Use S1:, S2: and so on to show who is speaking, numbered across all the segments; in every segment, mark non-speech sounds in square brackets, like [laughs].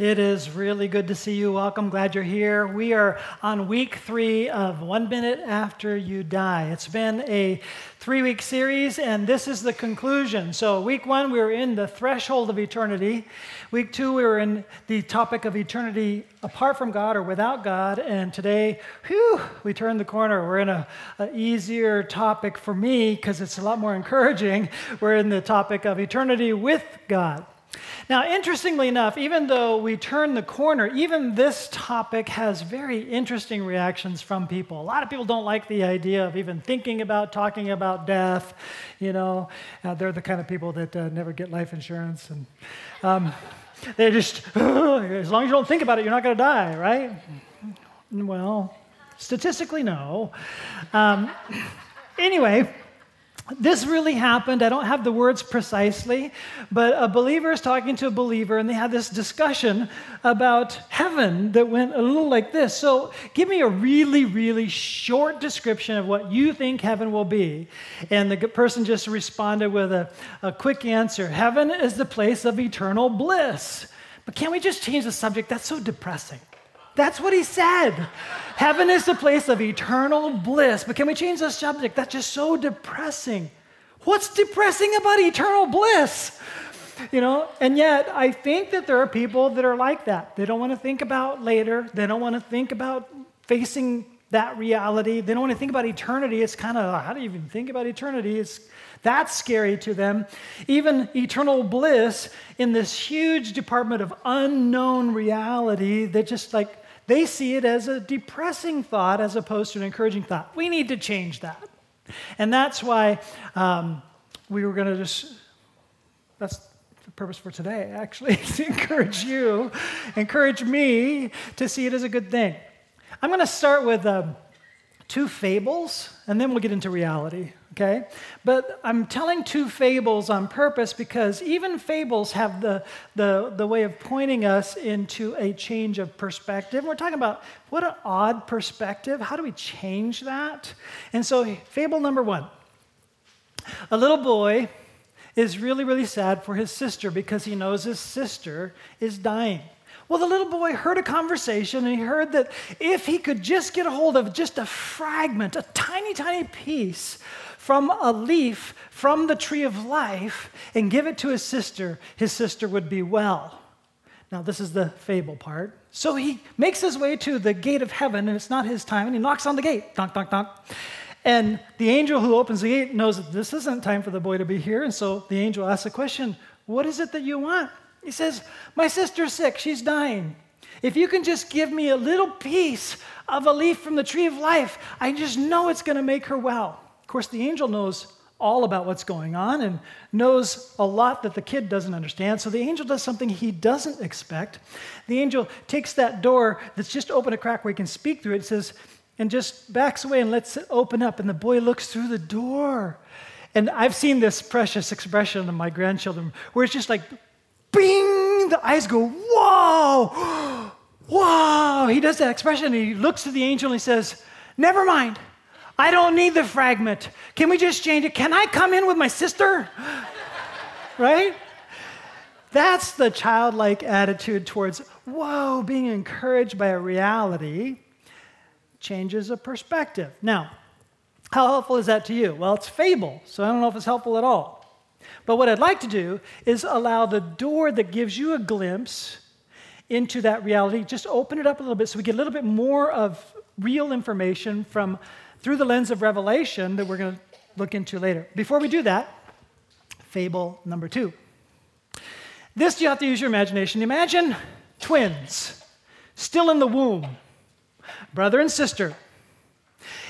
S1: It is really good to see you. Welcome. Glad you're here. We are on week three of One Minute After You Die. It's been a three week series, and this is the conclusion. So, week one, we were in the threshold of eternity. Week two, we were in the topic of eternity apart from God or without God. And today, whew, we turned the corner. We're in a, a easier topic for me because it's a lot more encouraging. We're in the topic of eternity with God. Now, interestingly enough, even though we turn the corner, even this topic has very interesting reactions from people. A lot of people don't like the idea of even thinking about talking about death. You know, uh, they're the kind of people that uh, never get life insurance, and um, they just, [laughs] as long as you don't think about it, you're not going to die, right? Well, statistically, no. Um, anyway, this really happened. I don't have the words precisely, but a believer is talking to a believer, and they had this discussion about heaven that went a little like this. So, give me a really, really short description of what you think heaven will be. And the person just responded with a, a quick answer Heaven is the place of eternal bliss. But can't we just change the subject? That's so depressing. That's what he said. Heaven is the place of eternal bliss. But can we change the subject? That's just so depressing. What's depressing about eternal bliss? You know, and yet I think that there are people that are like that. They don't want to think about later, they don't want to think about facing that reality. They don't want to think about eternity. It's kind of, how do you even think about eternity? It's that's scary to them. Even eternal bliss in this huge department of unknown reality that just like they see it as a depressing thought as opposed to an encouraging thought. We need to change that. And that's why um, we were going to just, that's the purpose for today, actually, [laughs] to encourage you, encourage me to see it as a good thing. I'm going to start with um, two fables, and then we'll get into reality okay? But I'm telling two fables on purpose because even fables have the, the, the way of pointing us into a change of perspective. We're talking about what an odd perspective. How do we change that? And so, fable number one a little boy is really, really sad for his sister because he knows his sister is dying. Well, the little boy heard a conversation and he heard that if he could just get a hold of just a fragment, a tiny, tiny piece from a leaf from the tree of life and give it to his sister, his sister would be well. Now, this is the fable part. So he makes his way to the gate of heaven, and it's not his time, and he knocks on the gate. Knock, knock, knock. And the angel who opens the gate knows that this isn't time for the boy to be here, and so the angel asks a question What is it that you want? He says, My sister's sick, she's dying. If you can just give me a little piece of a leaf from the tree of life, I just know it's going to make her well course, the angel knows all about what's going on and knows a lot that the kid doesn't understand. So the angel does something he doesn't expect. The angel takes that door that's just open a crack where he can speak through it, says, and just backs away and lets it open up. And the boy looks through the door. And I've seen this precious expression of my grandchildren where it's just like, bing, the eyes go, whoa, [gasps] whoa. He does that expression and he looks to the angel and he says, never mind. I don't need the fragment. Can we just change it? Can I come in with my sister? [gasps] right? That's the childlike attitude towards, whoa, being encouraged by a reality changes a perspective. Now, how helpful is that to you? Well, it's fable, so I don't know if it's helpful at all. But what I'd like to do is allow the door that gives you a glimpse into that reality, just open it up a little bit so we get a little bit more of real information from through the lens of Revelation that we're going to look into later. Before we do that, fable number two. This you have to use your imagination. Imagine twins still in the womb, brother and sister.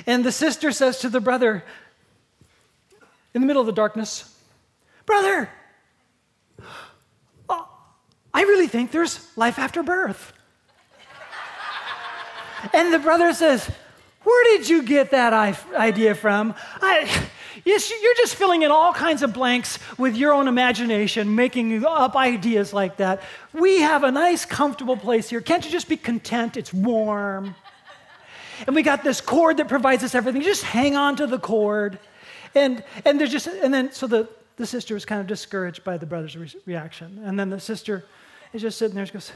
S1: And the sister says to the brother in the middle of the darkness, Brother, oh, I really think there's life after birth. and the brother says, where did you get that idea from? I, yes, you're just filling in all kinds of blanks with your own imagination, making up ideas like that. We have a nice, comfortable place here. Can't you just be content? It's warm. And we got this cord that provides us everything. Just hang on to the cord. And, and there's just, and then, so the, the sister was kind of discouraged by the brother's re- reaction. And then the sister is just sitting there and goes,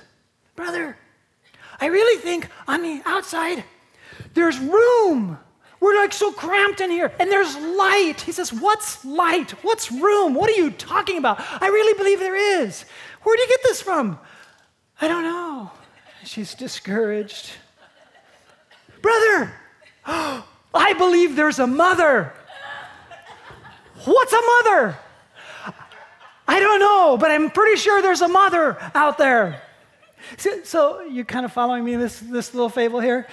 S1: Brother, I really think on the outside there's room. We're like so cramped in here, and there's light. He says, What's light? What's room? What are you talking about? I really believe there is. Where do you get this from? I don't know. She's discouraged. Brother, [gasps] I believe there's a mother. What's a mother? I don't know, but I'm pretty sure there's a mother out there. So, so you're kind of following me in this, this little fable here?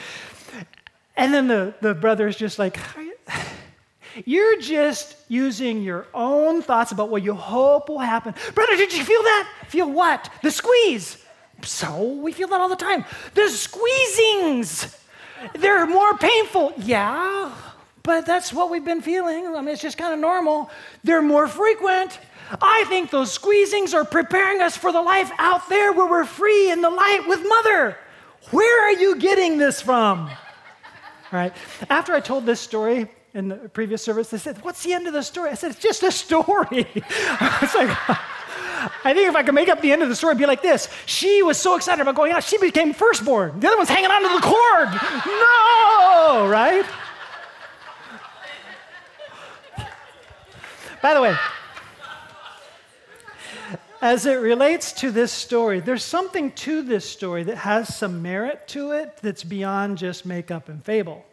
S1: And then the, the brother is just like, [sighs] You're just using your own thoughts about what you hope will happen. Brother, did you feel that? Feel what? The squeeze. So we feel that all the time. The squeezings. They're more painful. Yeah, but that's what we've been feeling. I mean, it's just kind of normal. They're more frequent. I think those squeezings are preparing us for the life out there where we're free in the light with Mother. Where are you getting this from? All right. After I told this story in the previous service, they said, What's the end of the story? I said, It's just a story. [laughs] it's like, [laughs] I think if I could make up the end of the story, it'd be like this. She was so excited about going out, she became firstborn. The other one's hanging onto the cord. [laughs] No, right? By the way, as it relates to this story, there's something to this story that has some merit to it that's beyond just makeup and fable.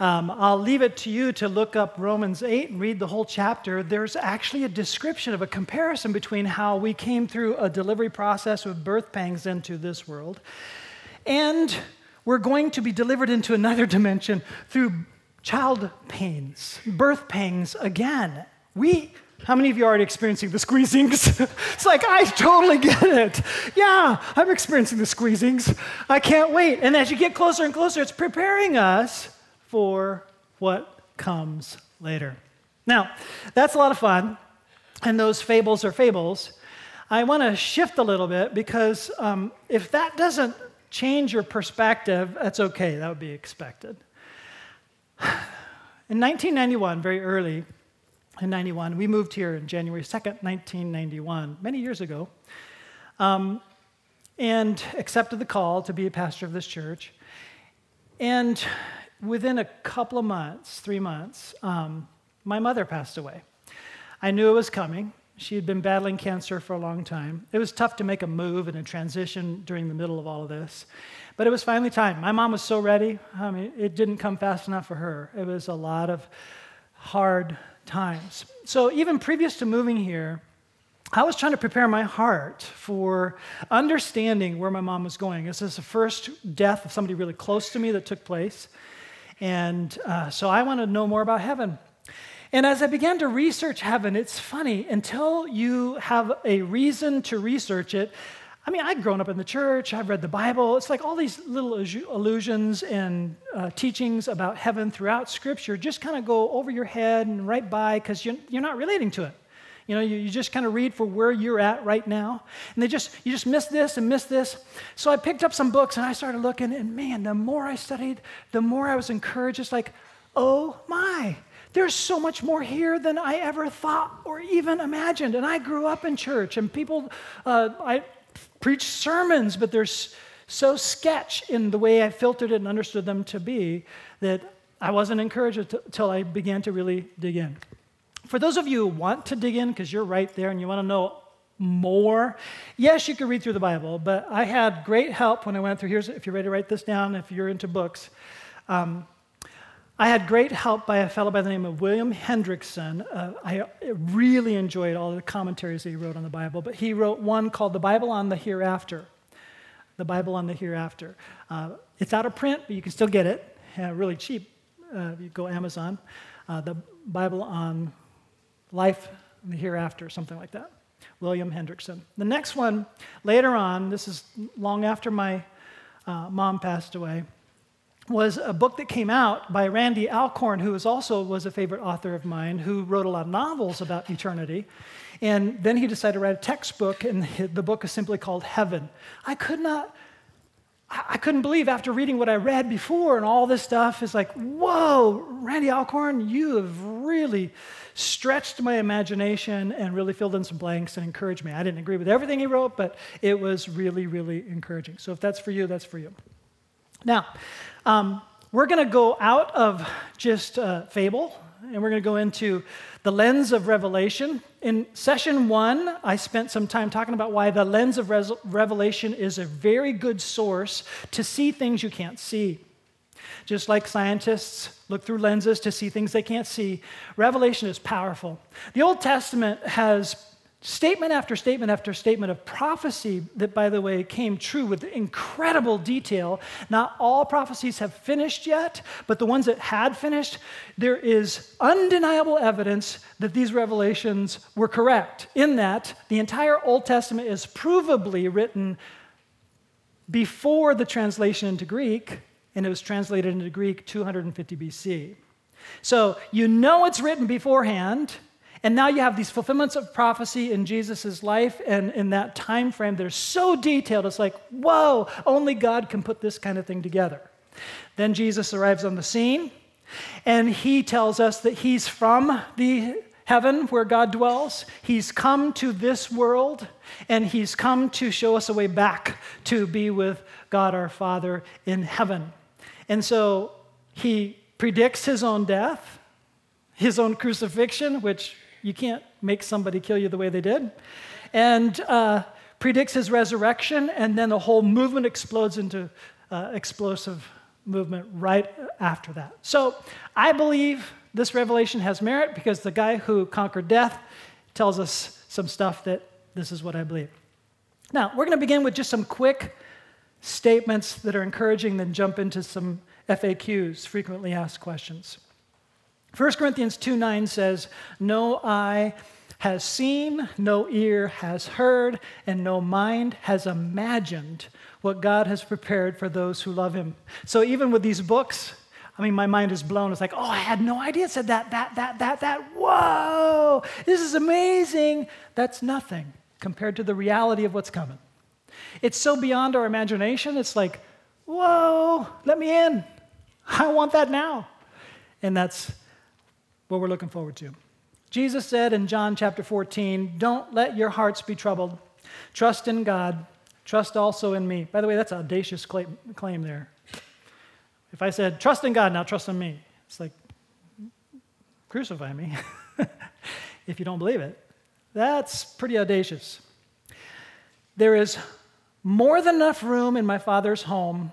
S1: Um, I'll leave it to you to look up Romans 8 and read the whole chapter. There's actually a description of a comparison between how we came through a delivery process with birth pangs into this world, and we're going to be delivered into another [laughs] dimension through child pains, birth pangs again. We how many of you are already experiencing the squeezings? [laughs] it's like, I totally get it. Yeah, I'm experiencing the squeezings. I can't wait. And as you get closer and closer, it's preparing us for what comes later. Now, that's a lot of fun, and those fables are fables. I want to shift a little bit because um, if that doesn't change your perspective, that's okay. That would be expected. [sighs] In 1991, very early, in 91. We moved here in January 2nd, 1991, many years ago, um, and accepted the call to be a pastor of this church. And within a couple of months, three months, um, my mother passed away. I knew it was coming. She had been battling cancer for a long time. It was tough to make a move and a transition during the middle of all of this. But it was finally time. My mom was so ready. I mean, it didn't come fast enough for her. It was a lot of hard times. So, even previous to moving here, I was trying to prepare my heart for understanding where my mom was going. This is the first death of somebody really close to me that took place. And uh, so I wanted to know more about heaven. And as I began to research heaven, it's funny, until you have a reason to research it, I mean, I'd grown up in the church, I've read the Bible. It's like all these little allusions and uh, teachings about heaven throughout Scripture just kind of go over your head and right by because you're, you're not relating to it. You know, you, you just kind of read for where you're at right now. And they just, you just miss this and miss this. So I picked up some books and I started looking, and man, the more I studied, the more I was encouraged. It's like, oh my, there's so much more here than I ever thought or even imagined. And I grew up in church, and people, uh, I, preach sermons, but they're so sketch in the way I filtered it and understood them to be that I wasn't encouraged until I began to really dig in. For those of you who want to dig in, because you're right there and you want to know more, yes, you can read through the Bible, but I had great help when I went through. Here's, if you're ready to write this down, if you're into books. Um, I had great help by a fellow by the name of William Hendriksen. Uh, I really enjoyed all the commentaries that he wrote on the Bible, but he wrote one called The Bible on the Hereafter. The Bible on the Hereafter. Uh, it's out of print, but you can still get it, uh, really cheap. if you go Amazon. Uh, the Bible on Life and the Hereafter, something like that. William Hendriksen. The next one, later on, this is long after my uh, mom passed away was a book that came out by Randy Alcorn, who was also was a favorite author of mine, who wrote a lot of novels about eternity. And then he decided to write a textbook, and [laughs] the book is simply called Heaven. I could not, I couldn't believe after reading what I read before and all this stuff is like, whoa, Randy Alcorn, you have really stretched my imagination and really filled in some blanks and encouraged me. I didn't agree with everything he wrote, but it was really, really encouraging. So if that's for you, that's for you. Now, um, we're going to go out of just uh, fable and we're going to go into the lens of revelation. In session one, I spent some time talking about why the lens of res- revelation is a very good source to see things you can't see. Just like scientists look through lenses to see things they can't see, revelation is powerful. The Old Testament has statement after statement after statement of prophecy that, by the way, came true with incredible detail. Not all prophecies have finished yet, but the ones that had finished, there is undeniable evidence that these revelations were correct, in that the entire Old Testament is provably written before the translation into Greek, and it was translated into Greek 250 BC. So you know it's written beforehand and now you have these fulfillments of prophecy in Jesus' life and in that time frame that are so detailed. It's like, whoa, only God can put this kind of thing together. Then Jesus arrives on the scene, and he tells us that he's from the heaven where God dwells. He's come to this world, and he's come to show us a way back to be with God our Father in heaven. And so he predicts his own death, his own crucifixion, which you can't make somebody kill you the way they did. And uh, predicts his resurrection, and then the whole movement explodes into uh, explosive movement right after that. So I believe this revelation has merit because the guy who conquered death tells us some stuff that this is what I believe. Now, we're going to begin with just some quick statements that are encouraging, then jump into some FAQs, frequently asked questions. 1 Corinthians 2 9 says, No eye has seen, no ear has heard, and no mind has imagined what God has prepared for those who love him. So even with these books, I mean, my mind is blown. It's like, oh, I had no idea it said that, that, that, that, that. Whoa, this is amazing. That's nothing compared to the reality of what's coming. It's so beyond our imagination. It's like, whoa, let me in. I want that now. And that's what we're looking forward to. Jesus said in John chapter 14, Don't let your hearts be troubled. Trust in God. Trust also in me. By the way, that's an audacious claim there. If I said, Trust in God, now trust in me, it's like, crucify me [laughs] if you don't believe it. That's pretty audacious. There is more than enough room in my Father's home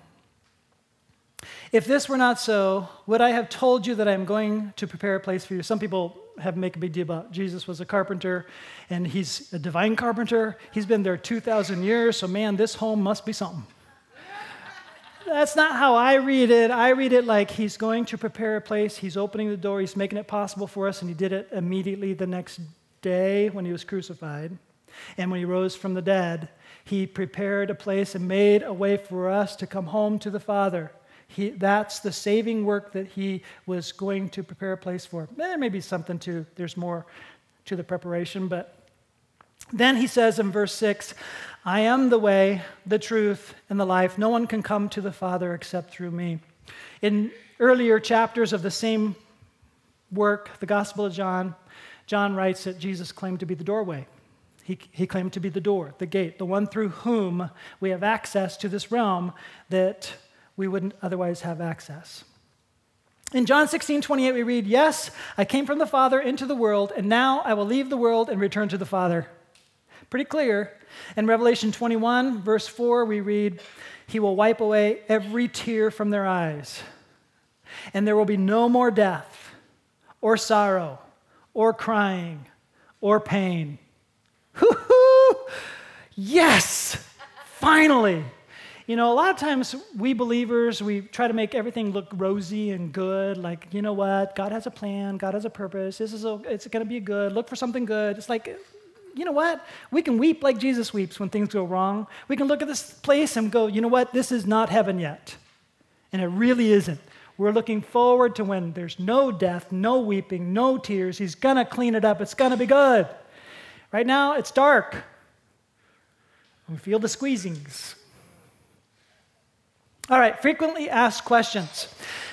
S1: if this were not so, would I have told you that I am going to prepare a place for you? Some people have make a big deal about Jesus was a carpenter and he's a divine carpenter. He's been there 2,000 years, so man, this home must be something. That's not how I read it. I read it like he's going to prepare a place, he's opening the door, he's making it possible for us, and he did it immediately the next day when he was crucified. And when he rose from the dead, he prepared a place and made a way for us to come home to the Father. He, that's the saving work that he was going to prepare a place for. There may be something to, there's more to the preparation, but then he says in verse 6 I am the way, the truth, and the life. No one can come to the Father except through me. In earlier chapters of the same work, the Gospel of John, John writes that Jesus claimed to be the doorway. He, he claimed to be the door, the gate, the one through whom we have access to this realm that we wouldn't otherwise have access. In John 16, 28, we read, Yes, I came from the Father into the world, and now I will leave the world and return to the Father. Pretty clear. In Revelation 21, verse 4, we read, He will wipe away every tear from their eyes, and there will be no more death, or sorrow, or crying, or pain. Hoo-hoo! Yes! Finally! You know, a lot of times we believers, we try to make everything look rosy and good. Like, you know what? God has a plan. God has a purpose. This is a, it's going to be good. Look for something good. It's like, you know what? We can weep like Jesus weeps when things go wrong. We can look at this place and go, you know what? This is not heaven yet. And it really isn't. We're looking forward to when there's no death, no weeping, no tears. He's going to clean it up. It's going to be good. Right now, it's dark. We feel the squeezings. All right, frequently asked questions.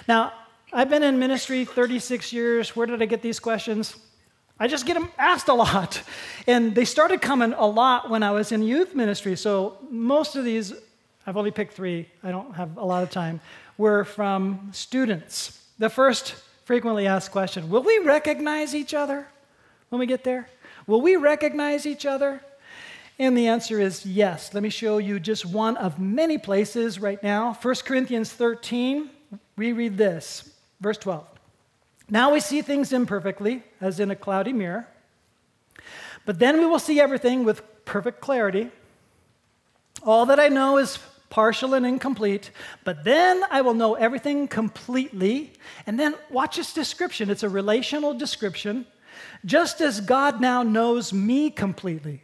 S1: Now, I've been in ministry 36 years. Where did I get these questions? I just get them asked a lot. And they started coming a lot when I was in youth ministry. So most of these, I've only picked three, I don't have a lot of time, were from students. The first frequently asked question Will we recognize each other when we get there? Will we recognize each other? And the answer is yes. Let me show you just one of many places right now. 1 Corinthians 13, we read this, verse 12. Now we see things imperfectly, as in a cloudy mirror, but then we will see everything with perfect clarity. All that I know is partial and incomplete, but then I will know everything completely. And then watch this description it's a relational description, just as God now knows me completely.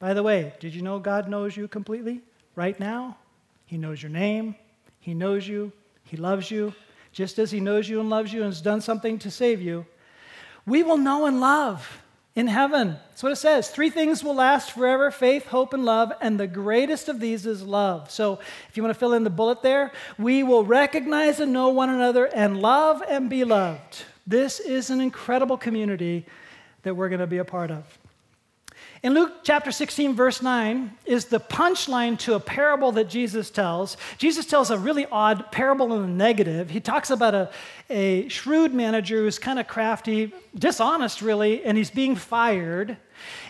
S1: By the way, did you know God knows you completely right now? He knows your name, He knows you, He loves you, just as He knows you and loves you and has done something to save you. We will know and love in heaven. That's what it says. Three things will last forever faith, hope, and love. And the greatest of these is love. So if you want to fill in the bullet there, we will recognize and know one another and love and be loved. This is an incredible community that we're going to be a part of. In Luke chapter 16, verse 9, is the punchline to a parable that Jesus tells. Jesus tells a really odd parable in the negative. He talks about a, a shrewd manager who's kind of crafty, dishonest, really, and he's being fired.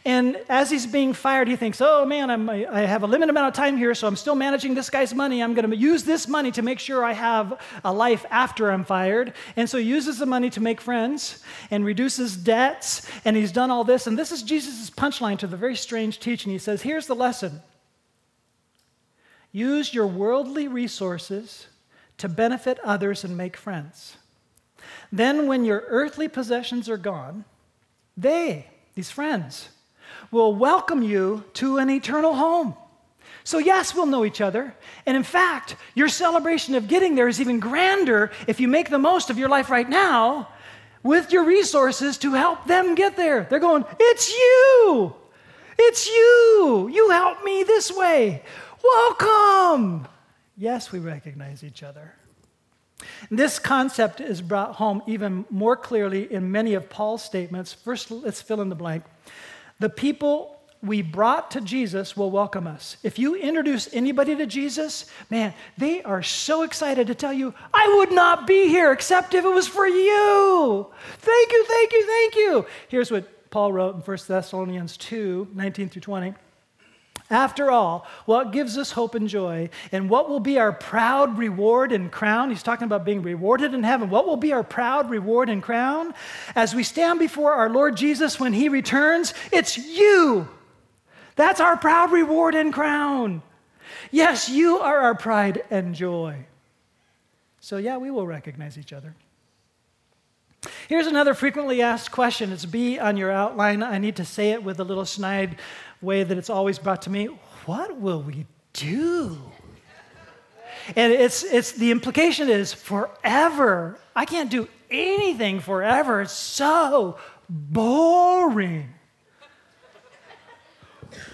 S1: And as he's being fired, he thinks, oh man, I'm, i have a limited amount of time here, so I'm still managing this guy's money. I'm going to use this money to make sure I have a life after I'm fired. And so he uses the money to make friends and reduces debts. And he's done all this. And this is Jesus' punchline to the very strange teaching. He says, here's the lesson use your worldly resources to benefit others and make friends. Then, when your earthly possessions are gone, they, these friends, will welcome you to an eternal home. So, yes, we'll know each other. And in fact, your celebration of getting there is even grander if you make the most of your life right now with your resources to help them get there. They're going, It's you! It's you! You helped me this way. Welcome! Yes, we recognize each other. This concept is brought home even more clearly in many of Paul's statements. First, let's fill in the blank. The people we brought to Jesus will welcome us. If you introduce anybody to Jesus, man, they are so excited to tell you, I would not be here except if it was for you. Thank you, thank you, thank you. Here's what Paul wrote in 1 Thessalonians 2 19 through 20. After all, what gives us hope and joy, and what will be our proud reward and crown? He's talking about being rewarded in heaven. What will be our proud reward and crown? As we stand before our Lord Jesus when he returns, it's you. That's our proud reward and crown. Yes, you are our pride and joy. So, yeah, we will recognize each other. Here's another frequently asked question. It's B on your outline. I need to say it with a little snide way that it's always brought to me what will we do? And it's, it's the implication is forever. I can't do anything forever. It's so boring.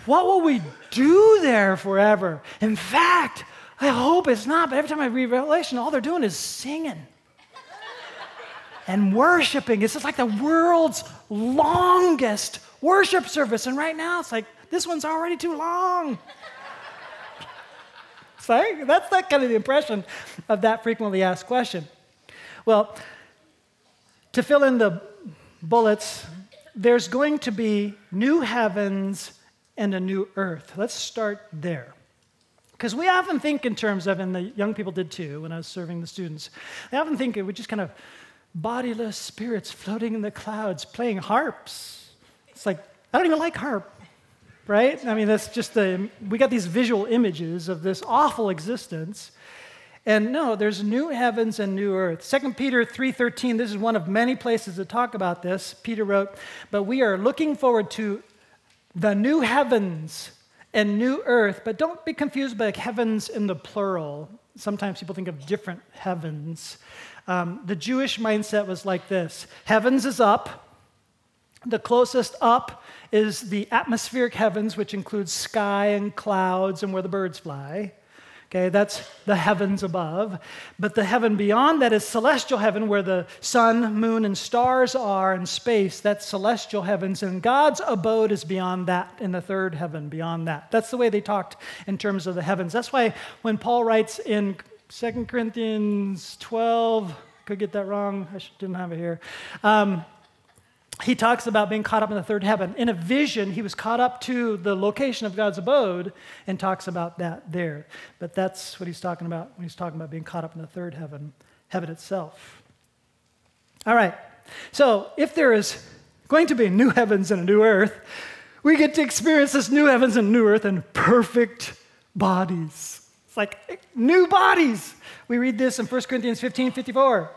S1: What will we do there forever? In fact, I hope it's not, but every time I read Revelation, all they're doing is singing and worshiping. It's just like the world's longest worship service. And right now, it's like this one's already too long. [laughs] so that's that kind of the impression of that frequently asked question. Well, to fill in the bullets, there's going to be new heavens and a new earth. Let's start there. Because we often think in terms of, and the young people did too when I was serving the students, they often think we just kind of bodiless spirits floating in the clouds playing harps. It's like, I don't even like harp right? I mean, that's just the, we got these visual images of this awful existence. And no, there's new heavens and new earth. 2 Peter 3:13, this is one of many places that talk about this. Peter wrote, "But we are looking forward to the new heavens and new earth, but don't be confused by heavens in the plural. Sometimes people think of different heavens. Um, the Jewish mindset was like this Heavens is up, the closest up is the atmospheric heavens, which includes sky and clouds and where the birds fly. Okay, that's the heavens above. But the heaven beyond that is celestial heaven, where the sun, moon, and stars are in space. That's celestial heavens. And God's abode is beyond that, in the third heaven, beyond that. That's the way they talked in terms of the heavens. That's why when Paul writes in 2 Corinthians 12, could get that wrong, I didn't have it here. Um, he talks about being caught up in the third heaven. In a vision, he was caught up to the location of God's abode and talks about that there. But that's what he's talking about when he's talking about being caught up in the third heaven, heaven itself. All right. So, if there is going to be new heavens and a new earth, we get to experience this new heavens and new earth in perfect bodies. It's like eh, new bodies. We read this in 1 Corinthians 15 54.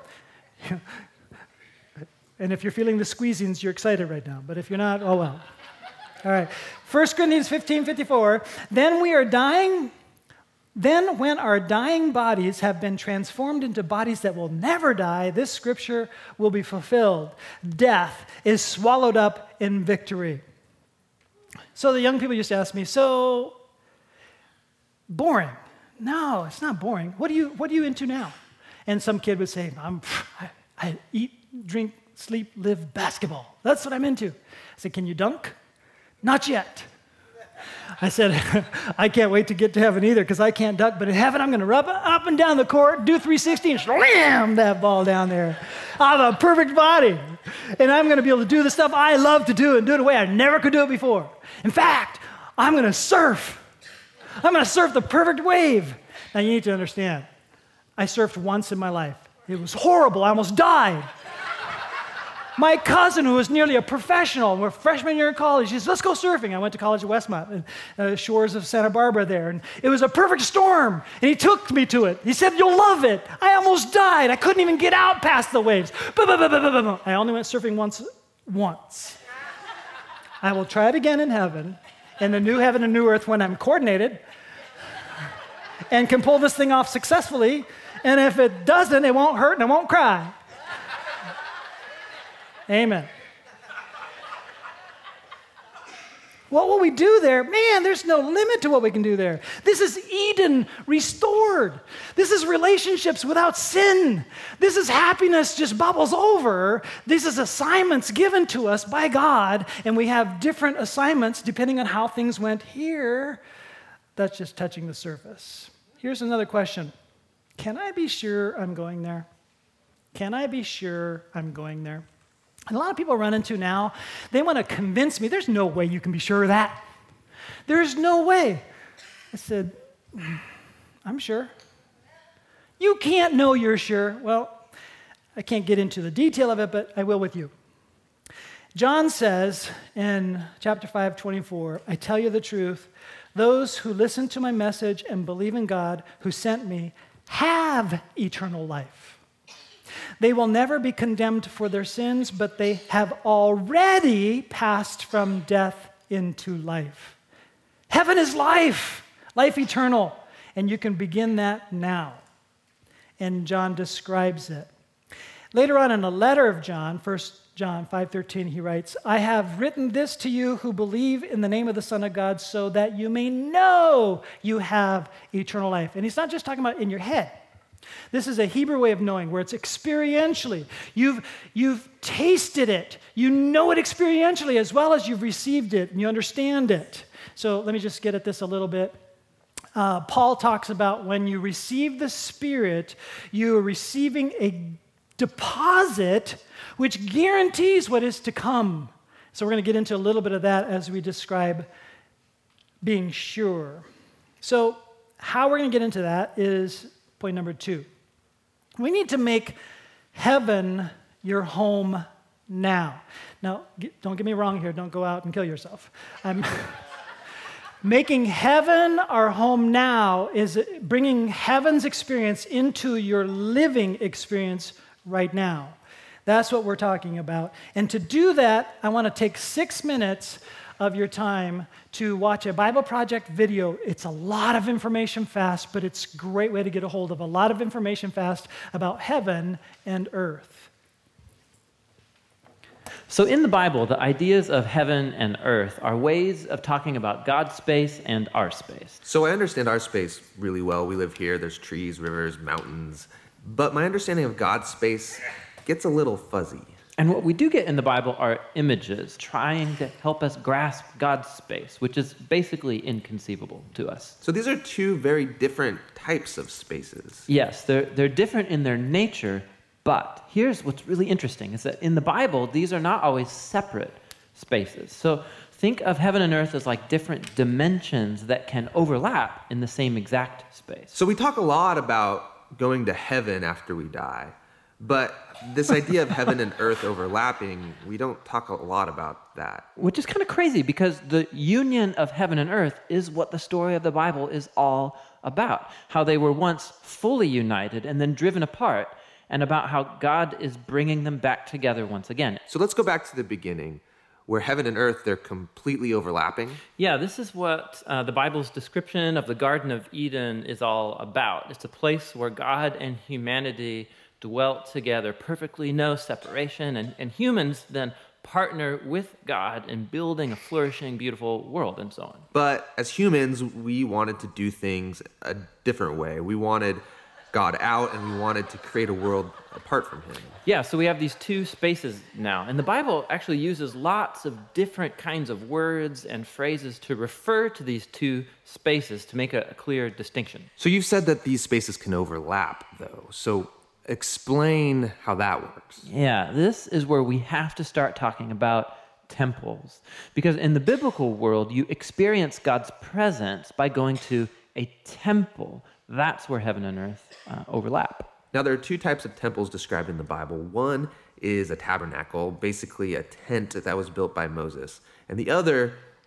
S1: And if you're feeling the squeezings, you're excited right now. But if you're not, oh well. All right. 1 Corinthians 15 54. Then we are dying. Then, when our dying bodies have been transformed into bodies that will never die, this scripture will be fulfilled. Death is swallowed up in victory. So the young people used to ask me, So, boring. No, it's not boring. What are you, what are you into now? And some kid would say, I'm, I, I eat, drink, sleep, live basketball. That's what I'm into. I said, Can you dunk? Not yet. I said, [laughs] I can't wait to get to heaven either because I can't dunk, but in heaven I'm going to rub up and down the court, do 360, and slam that ball down there. I have a perfect body. And I'm going to be able to do the stuff I love to do and do it a way I never could do it before. In fact, I'm going to surf. I'm going to surf the perfect wave. Now, you need to understand, I surfed once in my life. It was horrible. I almost died. My cousin, who was nearly a professional, we're freshman year in college, he says, Let's go surfing. I went to college at Westmont, and, uh, shores of Santa Barbara there. And it was a perfect storm. And he took me to it. He said, You'll love it. I almost died. I couldn't even get out past the waves. I only went surfing once. Once. I will try it again in heaven, in the new heaven and new earth when I'm coordinated and can pull this thing off successfully. And if it doesn't, it won't hurt and I won't cry. Amen. What will we do there? Man, there's no limit to what we can do there. This is Eden restored. This is relationships without sin. This is happiness just bubbles over. This is assignments given to us by God, and we have different assignments depending on how things went here. That's just touching the surface. Here's another question Can I be sure I'm going there? Can I be sure I'm going there? And a lot of people run into now, they want to convince me, there's no way you can be sure of that. There's no way. I said, mm, I'm sure. You can't know you're sure. Well, I can't get into the detail of it, but I will with you. John says in chapter 5, 24, I tell you the truth, those who listen to my message and believe in God who sent me have eternal life. They will never be condemned for their sins, but they have already passed from death into life. Heaven is life, life eternal, and you can begin that now. And John describes it. Later on in a letter of John, 1 John 5:13 he writes, "I have written this to you who believe in the name of the Son of God so that you may know you have eternal life." And he's not just talking about in your head. This is a Hebrew way of knowing where it's experientially. You've, you've tasted it. You know it experientially as well as you've received it and you understand it. So let me just get at this a little bit. Uh, Paul talks about when you receive the Spirit, you are receiving a deposit which guarantees what is to come. So we're going to get into a little bit of that as we describe being sure. So, how we're going to get into that is Point number two we need to make heaven your home now. Now, don't get me wrong here, don't go out and kill yourself. I'm [laughs] making heaven our home now is bringing heaven's experience into your living experience right now. That's what we're talking about. And to do that, I want to take six minutes of your time to watch a Bible Project video. It's a lot of information fast, but it's a great way to get a hold of a lot of information fast about heaven and earth.
S2: So, in the Bible, the ideas of heaven and earth are ways of talking about God's space and our space.
S3: So I understand our space really well. We live here, there's trees, rivers, mountains. But my understanding of God's space gets a little fuzzy.
S2: And what we do get in the Bible are images trying to help us grasp God's space, which is basically inconceivable to us.
S3: So these are two very different types of spaces.
S2: Yes, they're, they're different in their nature, but here's what's really interesting is that in the Bible, these are not always separate spaces. So think of heaven and earth as like different dimensions that can overlap in the same exact space.
S3: So we talk a lot about going to heaven after we die. But this idea of heaven and earth overlapping, we don't talk a lot about that.
S2: Which is kind of crazy because the union of heaven and earth is what the story of the Bible is all about. How they were once fully united and then driven apart, and about how God is bringing them back together once again.
S3: So let's go back to the beginning, where heaven and earth, they're completely overlapping.
S2: Yeah, this is what uh, the Bible's description of the Garden of Eden is all about. It's a place where God and humanity dwelt together perfectly, no separation, and, and humans then partner with God in building a flourishing, beautiful world and so on.
S3: But as humans, we wanted to do things a different way. We wanted God out and we wanted to create a world apart from Him.
S2: Yeah, so we have these two spaces now. And the Bible actually uses lots of different kinds of words and phrases to refer to these two spaces to make a, a clear distinction.
S3: So you've said that these spaces can overlap, though. So explain how that works.
S2: Yeah, this is where we have to start talking about temples. Because in the biblical world, you experience God's presence by going to a temple. That's where heaven and earth uh, overlap.
S3: Now, there are two types of temples described in the Bible. One is a tabernacle, basically a tent that was built by Moses, and the other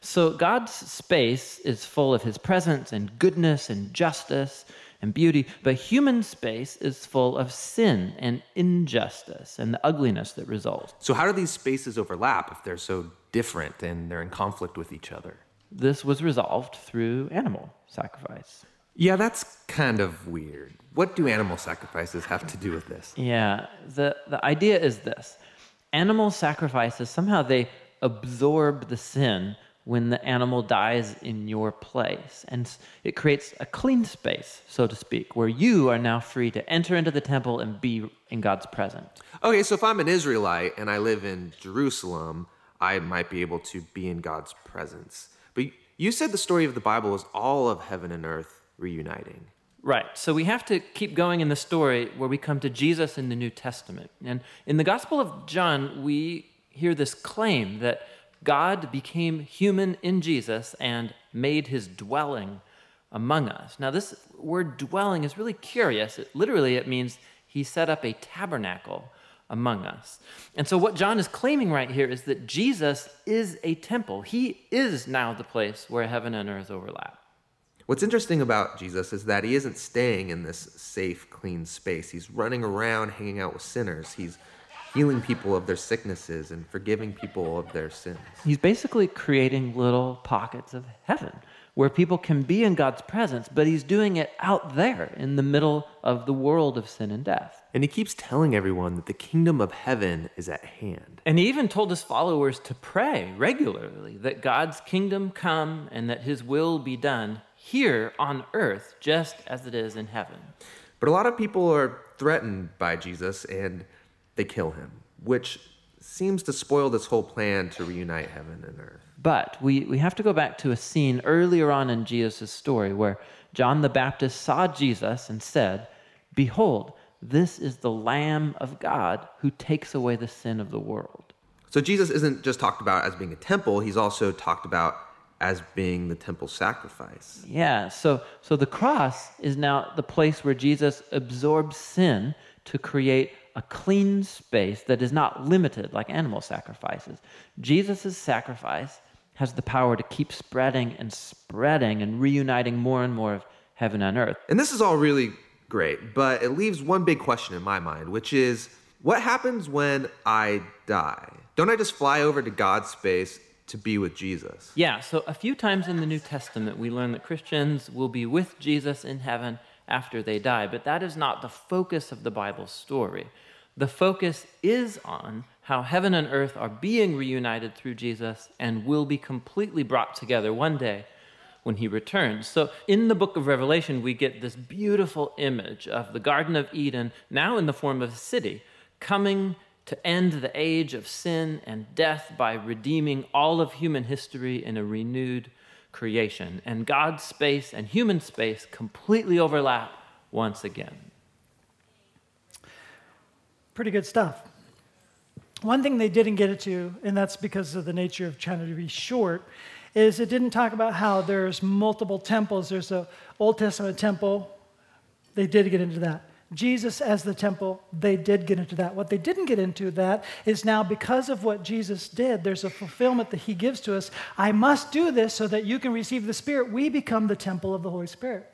S2: So God's space is full of his presence and goodness and justice and beauty, but human space is full of sin and injustice and the ugliness that results.
S3: So, how do these spaces overlap if they're so different and they're in conflict with each other?
S2: This was resolved through animal sacrifice.
S3: Yeah, that's kind of weird. What do animal sacrifices have to do with this?
S2: Yeah, the, the idea is this animal sacrifices somehow they absorb the sin when the animal dies in your place. And it creates a clean space, so to speak, where you are now free to enter into the temple and be in God's presence.
S3: Okay, so if I'm an Israelite and I live in Jerusalem, I might be able to be in God's presence. But you said the story of the Bible is all of heaven and earth reuniting.
S2: Right. So we have to keep going in the story where we come to Jesus in the New Testament. And in the Gospel of John, we hear this claim that God became human in Jesus and made his dwelling among us. Now, this word dwelling is really curious. It, literally, it means he set up a tabernacle among us. And so, what John is claiming right here is that Jesus is a temple. He is now the place where heaven and earth overlap.
S3: What's interesting about Jesus is that he isn't staying in this safe, clean space. He's running around hanging out with sinners. He's healing people of their sicknesses and forgiving people of their sins.
S2: He's basically creating little pockets of heaven where people can be in God's presence, but he's doing it out there in the middle of the world of sin and death.
S3: And he keeps telling everyone that the kingdom of heaven is at hand.
S2: And he even told his followers to pray regularly that God's kingdom come and that his will be done here on earth just as it is in heaven.
S3: But a lot of people are threatened by Jesus and they kill him, which seems to spoil this whole plan to reunite heaven and earth.
S2: But we, we have to go back to a scene earlier on in Jesus' story where John the Baptist saw Jesus and said, Behold, this is the Lamb of God who takes away the sin of the world.
S3: So Jesus isn't just talked about as being a temple, he's also talked about as being the temple sacrifice.
S2: Yeah, so so the cross is now the place where Jesus absorbs sin to create a clean space that is not limited like animal sacrifices. Jesus' sacrifice has the power to keep spreading and spreading and reuniting more and more of heaven and earth.
S3: And this is all really great, but it leaves one big question in my mind, which is what happens when I die? Don't I just fly over to God's space to be with Jesus?
S2: Yeah, so a few times in the New Testament, we learn that Christians will be with Jesus in heaven after they die, but that is not the focus of the Bible story. The focus is on how heaven and earth are being reunited through Jesus and will be completely brought together one day when he returns. So in the book of Revelation, we get this beautiful image of the Garden of Eden, now in the form of a city, coming to end the age of sin and death by redeeming all of human history in a renewed creation. And God's space and human space completely overlap once again.
S1: Pretty good stuff. One thing they didn't get into, and that's because of the nature of trying to be short, is it didn't talk about how there's multiple temples. There's a Old Testament temple. They did get into that. Jesus as the temple, they did get into that. What they didn't get into that is now because of what Jesus did, there's a fulfillment that he gives to us. I must do this so that you can receive the Spirit. We become the temple of the Holy Spirit.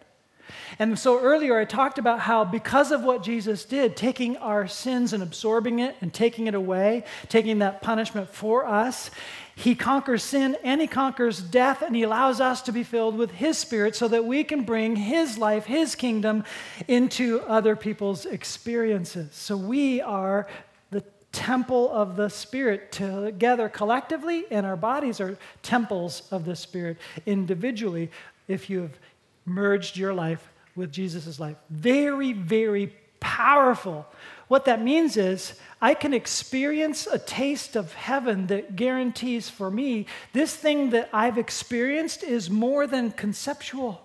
S1: And so earlier I talked about how because of what Jesus did, taking our sins and absorbing it and taking it away, taking that punishment for us, he conquers sin and he conquers death and he allows us to be filled with his spirit so that we can bring his life, his kingdom into other people's experiences. So we are the temple of the spirit together collectively and our bodies are temples of the spirit individually if you've merged your life with Jesus' life. Very, very powerful. What that means is I can experience a taste of heaven that guarantees for me this thing that I've experienced is more than conceptual.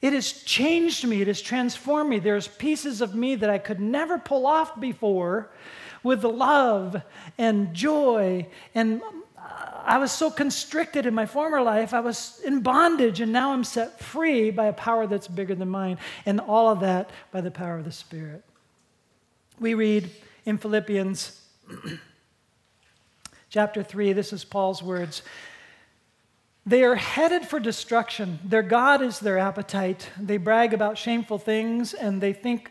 S1: It has changed me, it has transformed me. There's pieces of me that I could never pull off before with love and joy and uh, I was so constricted in my former life. I was in bondage, and now I'm set free by a power that's bigger than mine. And all of that by the power of the Spirit. We read in Philippians [clears throat] chapter 3, this is Paul's words. They are headed for destruction. Their God is their appetite. They brag about shameful things, and they think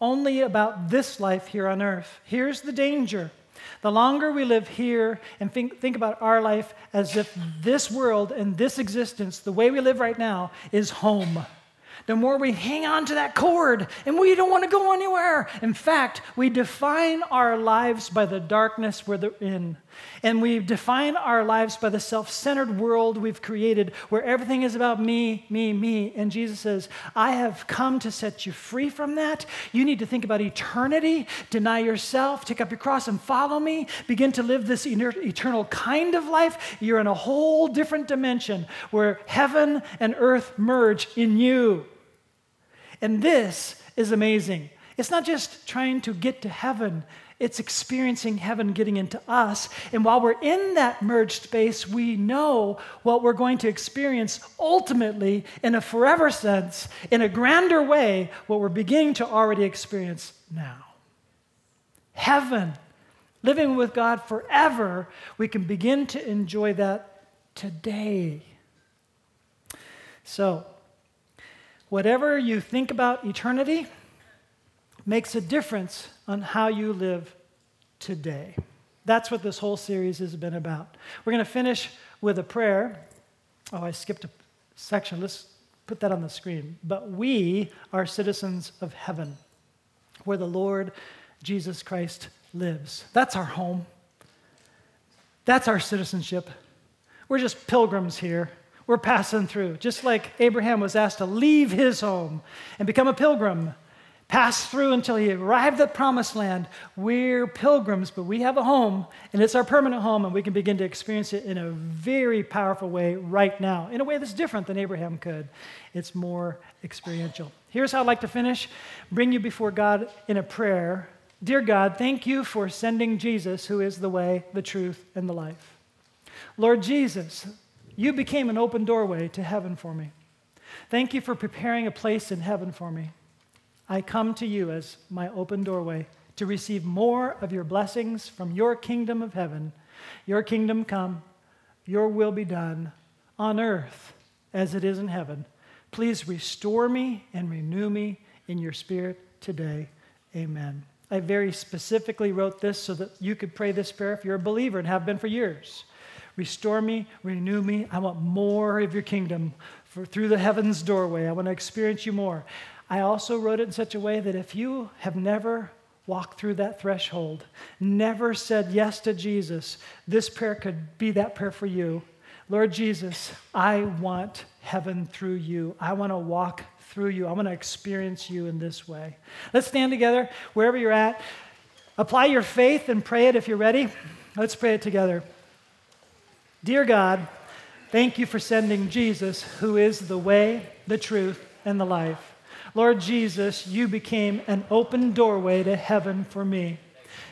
S1: only about this life here on earth. Here's the danger the longer we live here and think, think about our life as if this world and this existence, the way we live right now, is home the more we hang on to that cord and we don't want to go anywhere. In fact, we define our lives by the darkness we're in. And we define our lives by the self centered world we've created where everything is about me, me, me. And Jesus says, I have come to set you free from that. You need to think about eternity, deny yourself, take up your cross and follow me, begin to live this eternal kind of life. You're in a whole different dimension where heaven and earth merge in you. And this is amazing. It's not just trying to get to heaven, it's experiencing heaven getting into us. And while we're in that merged space, we know what we're going to experience ultimately in a forever sense, in a grander way, what we're beginning to already experience now. Heaven, living with God forever, we can begin to enjoy that today. So, Whatever you think about eternity makes a difference on how you live today. That's what this whole series has been about. We're going to finish with a prayer. Oh, I skipped a section. Let's put that on the screen. But we are citizens of heaven, where the Lord Jesus Christ lives. That's our home. That's our citizenship. We're just pilgrims here we're passing through. Just like Abraham was asked to leave his home and become a pilgrim, pass through until he arrived at promised land. We're pilgrims, but we have a home, and it's our permanent home, and we can begin to experience it in a very powerful way right now, in a way that's different than Abraham could. It's more experiential. Here's how I'd like to finish bring you before God in a prayer. Dear God, thank you for sending Jesus, who is the way, the truth, and the life. Lord Jesus, you became an open doorway to heaven for me. Thank you for preparing a place in heaven for me. I come to you as my open doorway to receive more of your blessings from your kingdom of heaven. Your kingdom come, your will be done on earth as it is in heaven. Please restore me and renew me in your spirit today. Amen. I very specifically wrote this so that you could pray this prayer if you're a believer and have been for years. Restore me, renew me. I want more of your kingdom for, through the heavens doorway. I want to experience you more. I also wrote it in such a way that if you have never walked through that threshold, never said yes to Jesus, this prayer could be that prayer for you. Lord Jesus, I want heaven through you. I want to walk through you. I want to experience you in this way. Let's stand together wherever you're at. Apply your faith and pray it if you're ready. Let's pray it together. Dear God, thank you for sending Jesus, who is the way, the truth, and the life. Lord Jesus, you became an open doorway to heaven for me.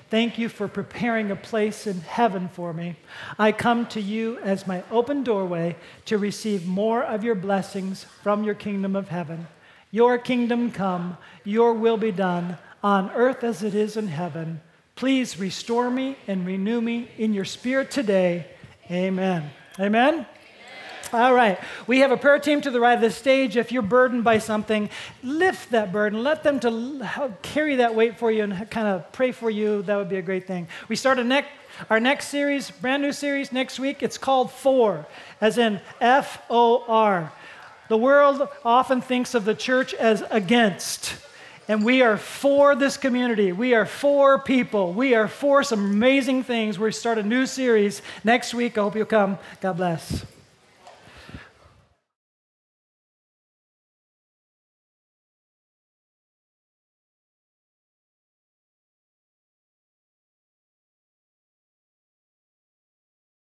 S1: Thank you for preparing a place in heaven for me. I come to you as my open doorway to receive more of your blessings from your kingdom of heaven. Your kingdom come, your will be done on earth as it is in heaven. Please restore me and renew me in your spirit today. Amen. Amen. All right. We have a prayer team to the right of the stage. If you're burdened by something, lift that burden. Let them to carry that weight for you and kind of pray for you. That would be a great thing. We start next, our next series, brand new series next week. It's called For, as in F O R. The world often thinks of the church as against. And we are for this community. We are for people. We are for some amazing things. We start a new series next week. I hope you'll come. God bless.